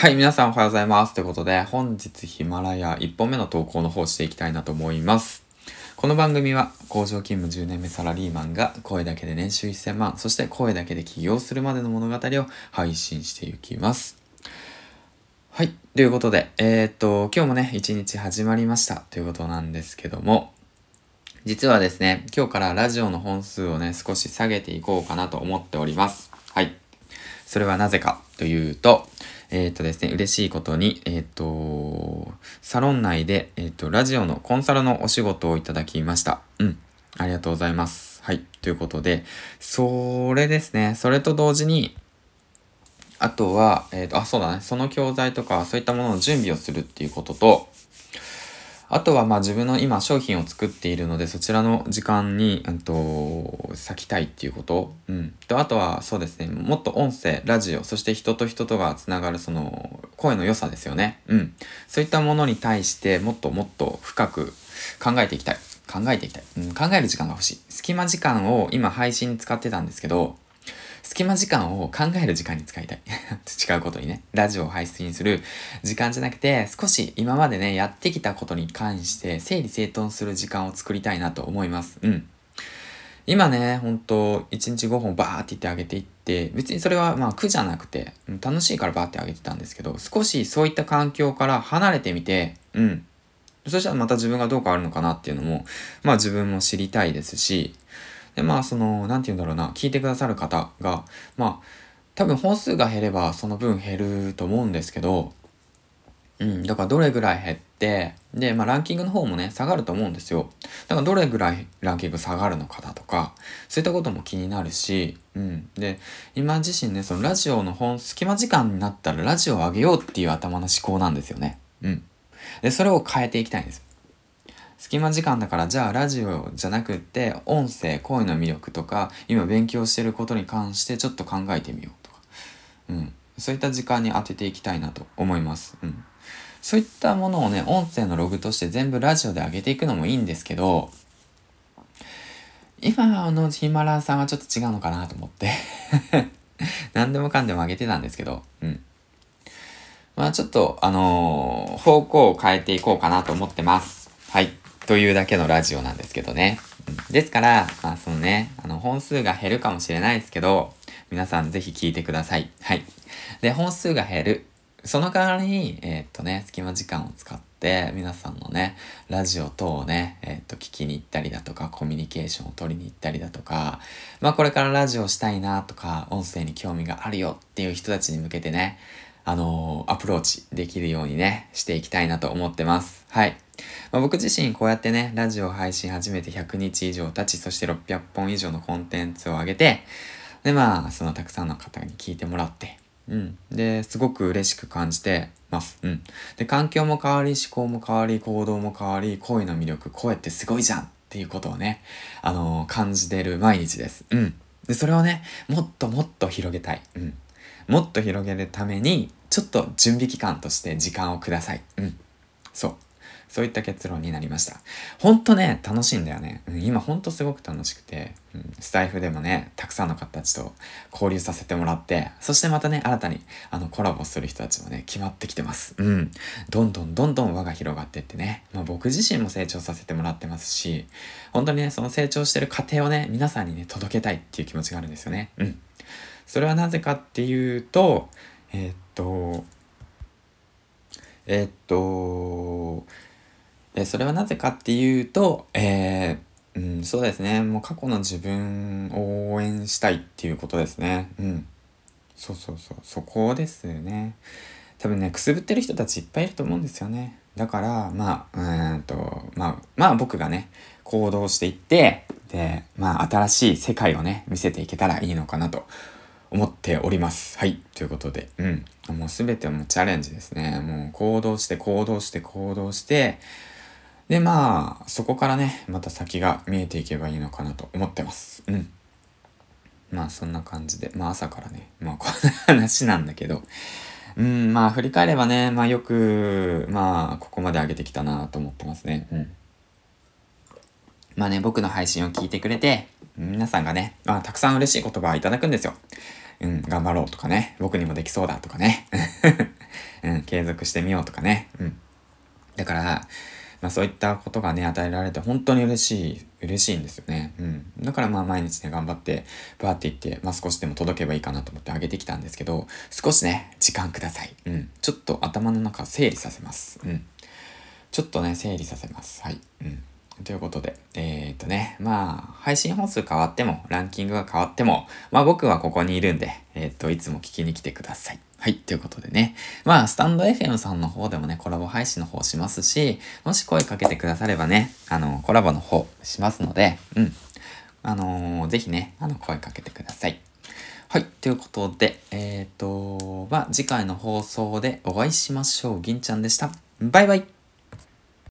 はい、皆さんおはようございます。ということで、本日ヒマラヤ1本目の投稿の方していきたいなと思います。この番組は工場勤務10年目サラリーマンが声だけで年収1000万、そして声だけで起業するまでの物語を配信していきます。はい、ということで、えー、っと、今日もね、一日始まりましたということなんですけども、実はですね、今日からラジオの本数をね、少し下げていこうかなと思っております。はい。それはなぜかというと、えっ、ー、とですね、嬉しいことに、えっ、ー、と、サロン内で、えっ、ー、と、ラジオのコンサルのお仕事をいただきました。うん。ありがとうございます。はい。ということで、それですね、それと同時に、あとは、えっ、と、あ、そうだね、その教材とか、そういったものの準備をするっていうことと、あとはまあ自分の今商品を作っているのでそちらの時間に、うんと、咲きたいっていうこと。うん。と、あとはそうですね、もっと音声、ラジオ、そして人と人とがつながるその声の良さですよね。うん。そういったものに対してもっともっと深く考えていきたい。考えていきたい。うん、考える時間が欲しい。隙間時間を今配信に使ってたんですけど、隙間時間を考える時間に使いたい。違うことにね、ラジオを配信する時間じゃなくて、少し今までね、やってきたことに関して整理整頓する時間を作りたいなと思います。うん。今ね、ほんと、1日5本バーって言ってあげていって、別にそれはまあ苦じゃなくて、楽しいからバーってあげてたんですけど、少しそういった環境から離れてみて、うん。そしたらまた自分がどう変わるのかなっていうのも、まあ自分も知りたいですし、で、まあ、その、なんて言うんだろうな、聞いてくださる方が、まあ、多分本数が減ればその分減ると思うんですけど、うん、だからどれぐらい減って、で、まあランキングの方もね、下がると思うんですよ。だからどれぐらいランキング下がるのかだとか、そういったことも気になるし、うん。で、今自身ね、そのラジオの本、隙間時間になったらラジオを上げようっていう頭の思考なんですよね。うん。で、それを変えていきたいんです。隙間時間だからじゃあラジオじゃなくって音声声の魅力とか今勉強してることに関してちょっと考えてみようとか、うん、そういった時間に当てていきたいなと思います、うん、そういったものをね音声のログとして全部ラジオで上げていくのもいいんですけど今のヒマラヤさんはちょっと違うのかなと思って 何でもかんでも上げてたんですけど、うん。まあちょっと、あのー、方向を変えていこうかなと思ってます。はい。というだけのラジオなんですけどね。ですから、まあそのね、あの本数が減るかもしれないですけど、皆さんぜひ聞いてください。はい。で、本数が減る。その代わりに、えー、っとね、隙間時間を使って、皆さんのね、ラジオ等をね、えー、っと、聞きに行ったりだとか、コミュニケーションを取りに行ったりだとか、まあこれからラジオしたいなとか、音声に興味があるよっていう人たちに向けてね、あのー、アプローチできるようにね、していきたいなと思ってます。はい。まあ、僕自身こうやってね、ラジオ配信始めて100日以上経ち、そして600本以上のコンテンツを上げて、で、まあ、そのたくさんの方に聞いてもらって、うん。で、すごく嬉しく感じてます。うん。で、環境も変わり、思考も変わり、行動も変わり、声の魅力、声ってすごいじゃんっていうことをね、あのー、感じてる毎日です。うん。で、それをね、もっともっと広げたい。うん。もっと広げるために、ちょっと準備期間として時間をください。うん。そう。そういった結論になりました。ほんとね、楽しいんだよね。うん、今ほんとすごく楽しくて、うん、スタイフでもね、たくさんの方たちと交流させてもらって、そしてまたね、新たにあのコラボする人たちもね、決まってきてます。うん。どんどんどんどん輪が広がってってね、まあ、僕自身も成長させてもらってますし、本当にね、その成長してる過程をね、皆さんにね、届けたいっていう気持ちがあるんですよね。うん。それはなぜかっていうと、えー、っと、えー、っと、で、それはなぜかっていうと、えー、うん、そうですね。もう過去の自分を応援したいっていうことですね。うん。そうそうそう。そこですね。多分ね、くすぶってる人たちいっぱいいると思うんですよね。だから、まあ、うんと、まあ、まあ僕がね、行動していって、で、まあ新しい世界をね、見せていけたらいいのかなと思っております。はい。ということで、うん。もうすべてもうチャレンジですね。もう行動して行動して行動して、で、まあ、そこからね、また先が見えていけばいいのかなと思ってます。うん。まあ、そんな感じで、まあ、朝からね、まあ、こんな話なんだけど、うん、まあ、振り返ればね、まあ、よく、まあ、ここまで上げてきたなと思ってますね。うん。まあね、僕の配信を聞いてくれて、皆さんがね、まあ、たくさん嬉しい言葉をいただくんですよ。うん、頑張ろうとかね、僕にもできそうだとかね。うん、継続してみようとかね。うん。だから、まあそういったことがね、与えられて本当に嬉しい、嬉しいんですよね。うん。だからまあ毎日ね、頑張って、バーって言って、まあ少しでも届けばいいかなと思ってあげてきたんですけど、少しね、時間ください。うん。ちょっと頭の中整理させます。うん。ちょっとね、整理させます。はい。うん。ということで、えー、っとね、まあ、配信本数変わっても、ランキングが変わっても、まあ僕はここにいるんで、えー、っと、いつも聞きに来てください。はい、ということでね。まあ、スタンド FM さんの方でもね、コラボ配信の方しますし、もし声かけてくださればね、あの、コラボの方しますので、うん。あのー、ぜひね、あの、声かけてください。はい、ということで、えっ、ー、と、まあ、次回の放送でお会いしましょう。銀ちゃんでした。バイバイ